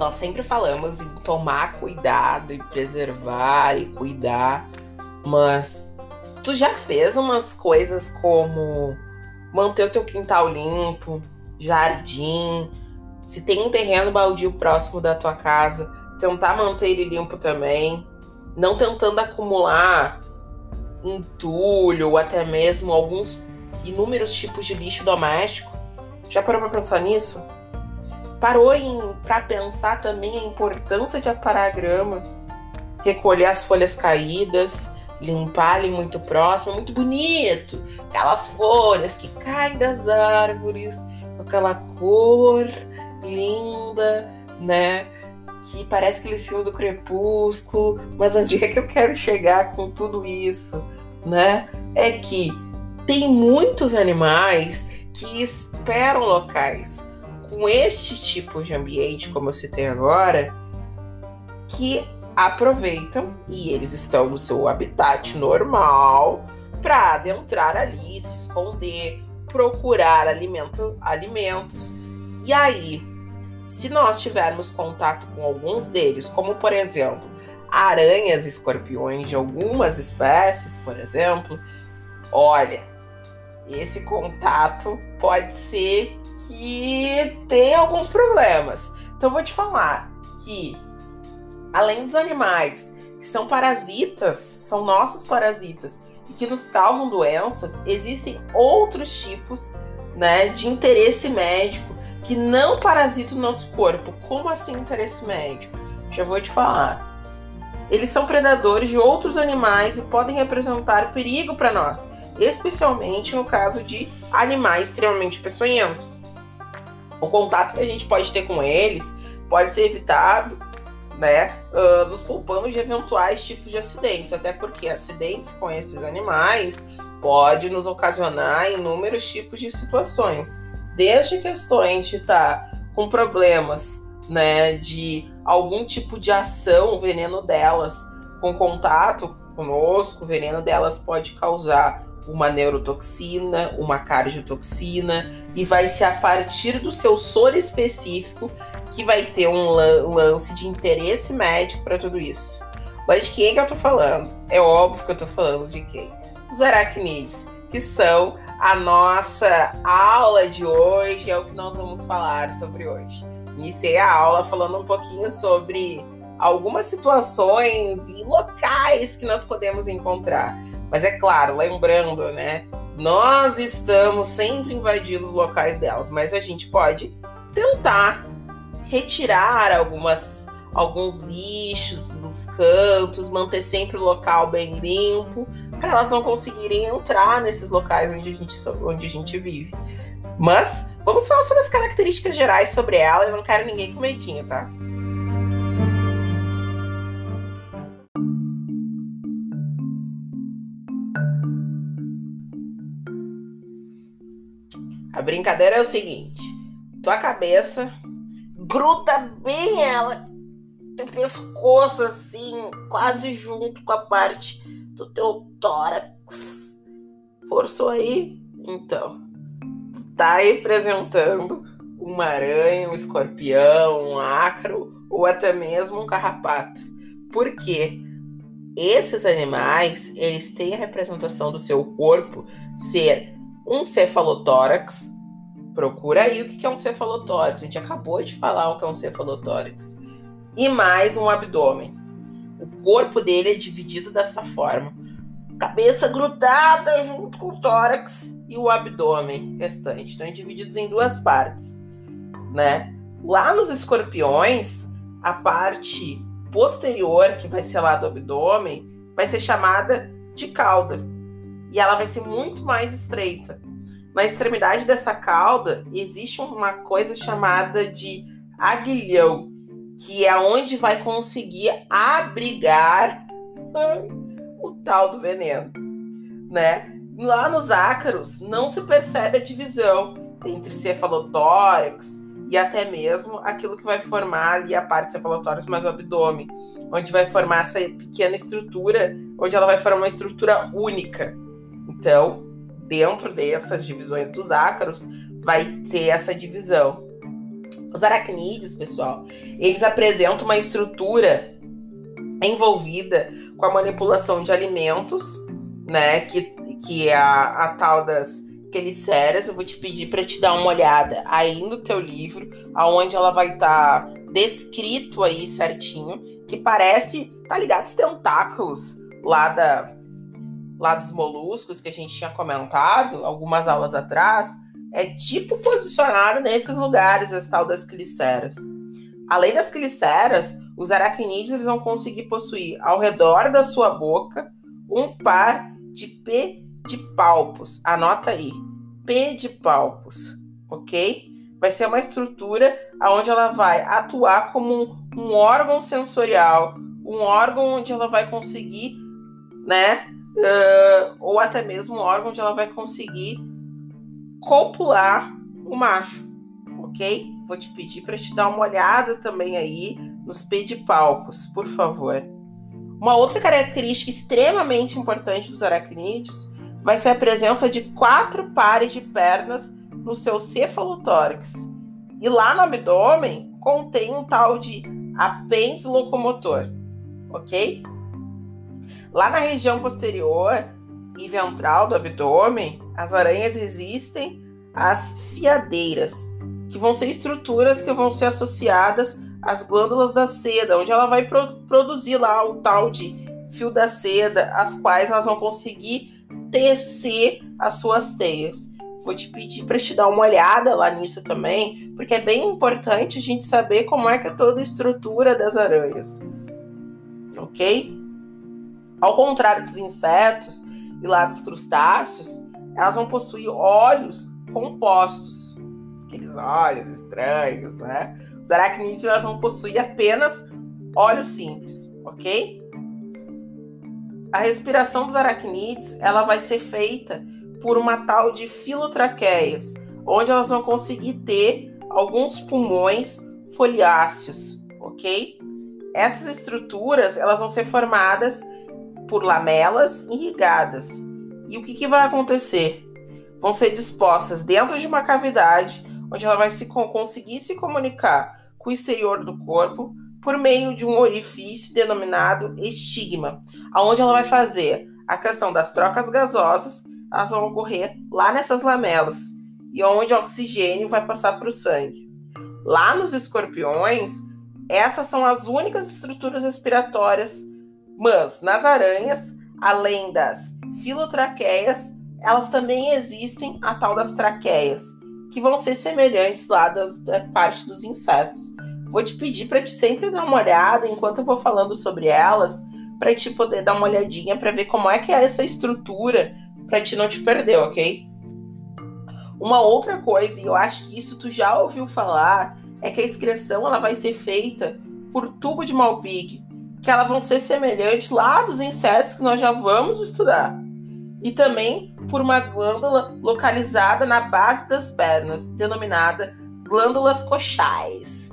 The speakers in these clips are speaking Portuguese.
nós sempre falamos em tomar cuidado e preservar e cuidar, mas tu já fez umas coisas como manter o teu quintal limpo, jardim, se tem um terreno baldio próximo da tua casa, tentar manter ele limpo também, não tentando acumular entulho ou até mesmo alguns inúmeros tipos de lixo doméstico. Já parou para pensar nisso? Parou para pensar também a importância de aparar a grama, recolher as folhas caídas, limpar ali muito próximo, muito bonito. Aquelas folhas que caem das árvores, com aquela cor linda, né? Que parece aquele filme do crepúsculo. Mas onde é que eu quero chegar com tudo isso, né? É que tem muitos animais que esperam locais com este tipo de ambiente, como eu citei agora, que aproveitam e eles estão no seu habitat normal para adentrar ali, se esconder, procurar alimento, alimentos. E aí, se nós tivermos contato com alguns deles, como por exemplo, aranhas, escorpiões de algumas espécies, por exemplo, olha, esse contato pode ser que tem alguns problemas. Então vou te falar que além dos animais que são parasitas, são nossos parasitas e que nos causam doenças, existem outros tipos, né, de interesse médico que não parasitam o nosso corpo. Como assim interesse médico? Já vou te falar. Eles são predadores de outros animais e podem representar perigo para nós, especialmente no caso de animais extremamente peçonhentos. O contato que a gente pode ter com eles pode ser evitado né, uh, nos poupando de eventuais tipos de acidentes, até porque acidentes com esses animais pode nos ocasionar inúmeros tipos de situações, desde questões de estar com problemas, né, de algum tipo de ação, o veneno delas com contato conosco, o veneno delas pode causar uma neurotoxina, uma cardiotoxina, e vai ser a partir do seu soro específico que vai ter um lance de interesse médico para tudo isso. Mas de quem é que eu tô falando? É óbvio que eu tô falando de quem? Dos aracnídeos, que são a nossa aula de hoje, é o que nós vamos falar sobre hoje. Iniciei a aula falando um pouquinho sobre algumas situações e locais que nós podemos encontrar. Mas é claro, lembrando, né? Nós estamos sempre invadindo os locais delas, mas a gente pode tentar retirar algumas alguns lixos nos cantos, manter sempre o local bem limpo, para elas não conseguirem entrar nesses locais onde a gente, onde a gente vive. Mas vamos falar sobre as características gerais sobre ela. Eu não quero ninguém com medinho, tá? Brincadeira é o seguinte: tua cabeça gruda bem ela, teu pescoço assim, quase junto com a parte do teu tórax. Forçou aí? Então, tá representando uma aranha, um escorpião, um ácaro ou até mesmo um carrapato. Por quê? Esses animais, eles têm a representação do seu corpo ser um cefalotórax, Procura aí o que é um cefalotórax. A gente acabou de falar o que é um cefalotórax. E mais um abdômen. O corpo dele é dividido dessa forma: cabeça grudada junto com o tórax e o abdômen restante. Então, é divididos em duas partes, né? Lá nos escorpiões, a parte posterior, que vai ser lá do abdômen, vai ser chamada de cauda. E ela vai ser muito mais estreita na extremidade dessa cauda existe uma coisa chamada de aguilhão, que é onde vai conseguir abrigar o tal do veneno, né? Lá nos ácaros não se percebe a divisão entre cefalotórax e até mesmo aquilo que vai formar ali a parte cefalotórax mais o abdômen, onde vai formar essa pequena estrutura, onde ela vai formar uma estrutura única. Então, dentro dessas divisões dos ácaros, vai ter essa divisão. Os aracnídeos, pessoal, eles apresentam uma estrutura envolvida com a manipulação de alimentos, né? Que, que é a, a tal das quelicéreas. Eu vou te pedir para te dar uma olhada aí no teu livro, aonde ela vai estar tá descrito aí certinho, que parece, tá ligado, os tentáculos lá da lá dos moluscos que a gente tinha comentado algumas aulas atrás, é tipo posicionado nesses lugares, as tal das quilicéreas. Além das quilicéreas, os aracnídeos eles vão conseguir possuir ao redor da sua boca um par de pedipalpos. Anota aí, pedipalpos, ok? Vai ser uma estrutura onde ela vai atuar como um, um órgão sensorial, um órgão onde ela vai conseguir, né? Uh, ou até mesmo um órgão onde ela vai conseguir copular o macho, ok? Vou te pedir para te dar uma olhada também aí nos pedipalpos, por favor. Uma outra característica extremamente importante dos aracnídeos vai ser a presença de quatro pares de pernas no seu cefalotórax. E lá no abdômen contém um tal de apêndice locomotor, ok? Lá na região posterior e ventral do abdômen, as aranhas existem as fiadeiras, que vão ser estruturas que vão ser associadas às glândulas da seda, onde ela vai pro produzir lá o tal de fio da seda, as quais elas vão conseguir tecer as suas teias. Vou te pedir para te dar uma olhada lá nisso também, porque é bem importante a gente saber como é que é toda a estrutura das aranhas. Ok? Ao contrário dos insetos e lá dos crustáceos, elas vão possuir olhos compostos. Aqueles olhos estranhos, né? Os aracnídeos elas vão possuir apenas olhos simples, ok? A respiração dos aracnídeos ela vai ser feita por uma tal de filotraqueias, onde elas vão conseguir ter alguns pulmões foliáceos, ok? Essas estruturas elas vão ser formadas por lamelas irrigadas. E o que, que vai acontecer? Vão ser dispostas dentro de uma cavidade onde ela vai se conseguir se comunicar com o exterior do corpo por meio de um orifício denominado estigma, aonde ela vai fazer a questão das trocas gasosas, elas vão ocorrer lá nessas lamelas e onde o oxigênio vai passar para o sangue. Lá nos escorpiões, essas são as únicas estruturas respiratórias mas nas aranhas, além das filotraqueias, elas também existem a tal das traqueias, que vão ser semelhantes lá das, da parte dos insetos. Vou te pedir para te sempre dar uma olhada enquanto eu vou falando sobre elas, para te poder dar uma olhadinha para ver como é que é essa estrutura, para te não te perder, ok? Uma outra coisa, e eu acho que isso tu já ouviu falar, é que a excreção ela vai ser feita por tubo de Malpighi, que elas vão ser semelhantes lá dos insetos que nós já vamos estudar. E também por uma glândula localizada na base das pernas, denominada glândulas coxais.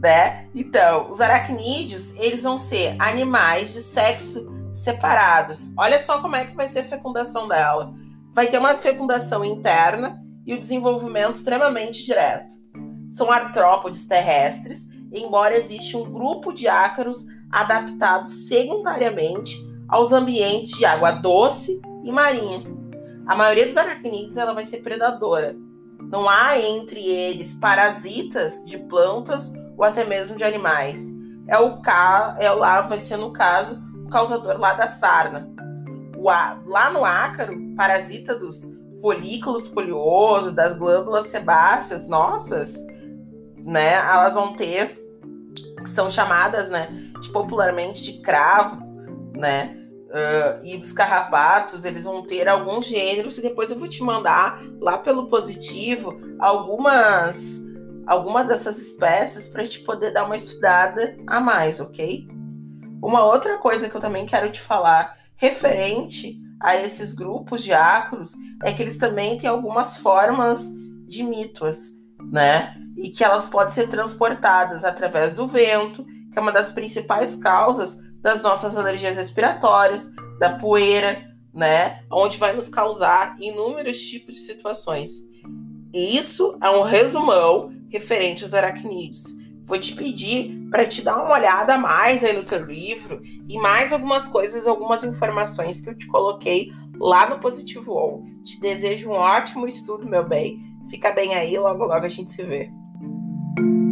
Né? Então, os aracnídeos, eles vão ser animais de sexo separados. Olha só como é que vai ser a fecundação dela. Vai ter uma fecundação interna e o desenvolvimento extremamente direto. São artrópodes terrestres, embora exista um grupo de ácaros adaptados secundariamente aos ambientes de água doce e marinha. A maioria dos aracnídeos ela vai ser predadora. Não há entre eles parasitas de plantas ou até mesmo de animais. É o ca... é lá vai ser no caso o causador lá da sarna. O a... lá no ácaro, parasita dos folículos foliosos, das glândulas sebáceas, nossas, né? Elas vão ter que são chamadas, né, de, popularmente de cravo, né, uh, e dos carrapatos, eles vão ter alguns gêneros e depois eu vou te mandar lá pelo positivo algumas algumas dessas espécies para te poder dar uma estudada a mais, ok? Uma outra coisa que eu também quero te falar referente a esses grupos de ácaros é que eles também têm algumas formas de mítuas, né? E que elas podem ser transportadas através do vento, que é uma das principais causas das nossas alergias respiratórias, da poeira, né? Onde vai nos causar inúmeros tipos de situações. E isso é um resumão referente aos aracnídeos. Vou te pedir para te dar uma olhada mais aí no teu livro e mais algumas coisas, algumas informações que eu te coloquei lá no Positivo On. Te desejo um ótimo estudo, meu bem. Fica bem aí, logo logo a gente se vê. thank you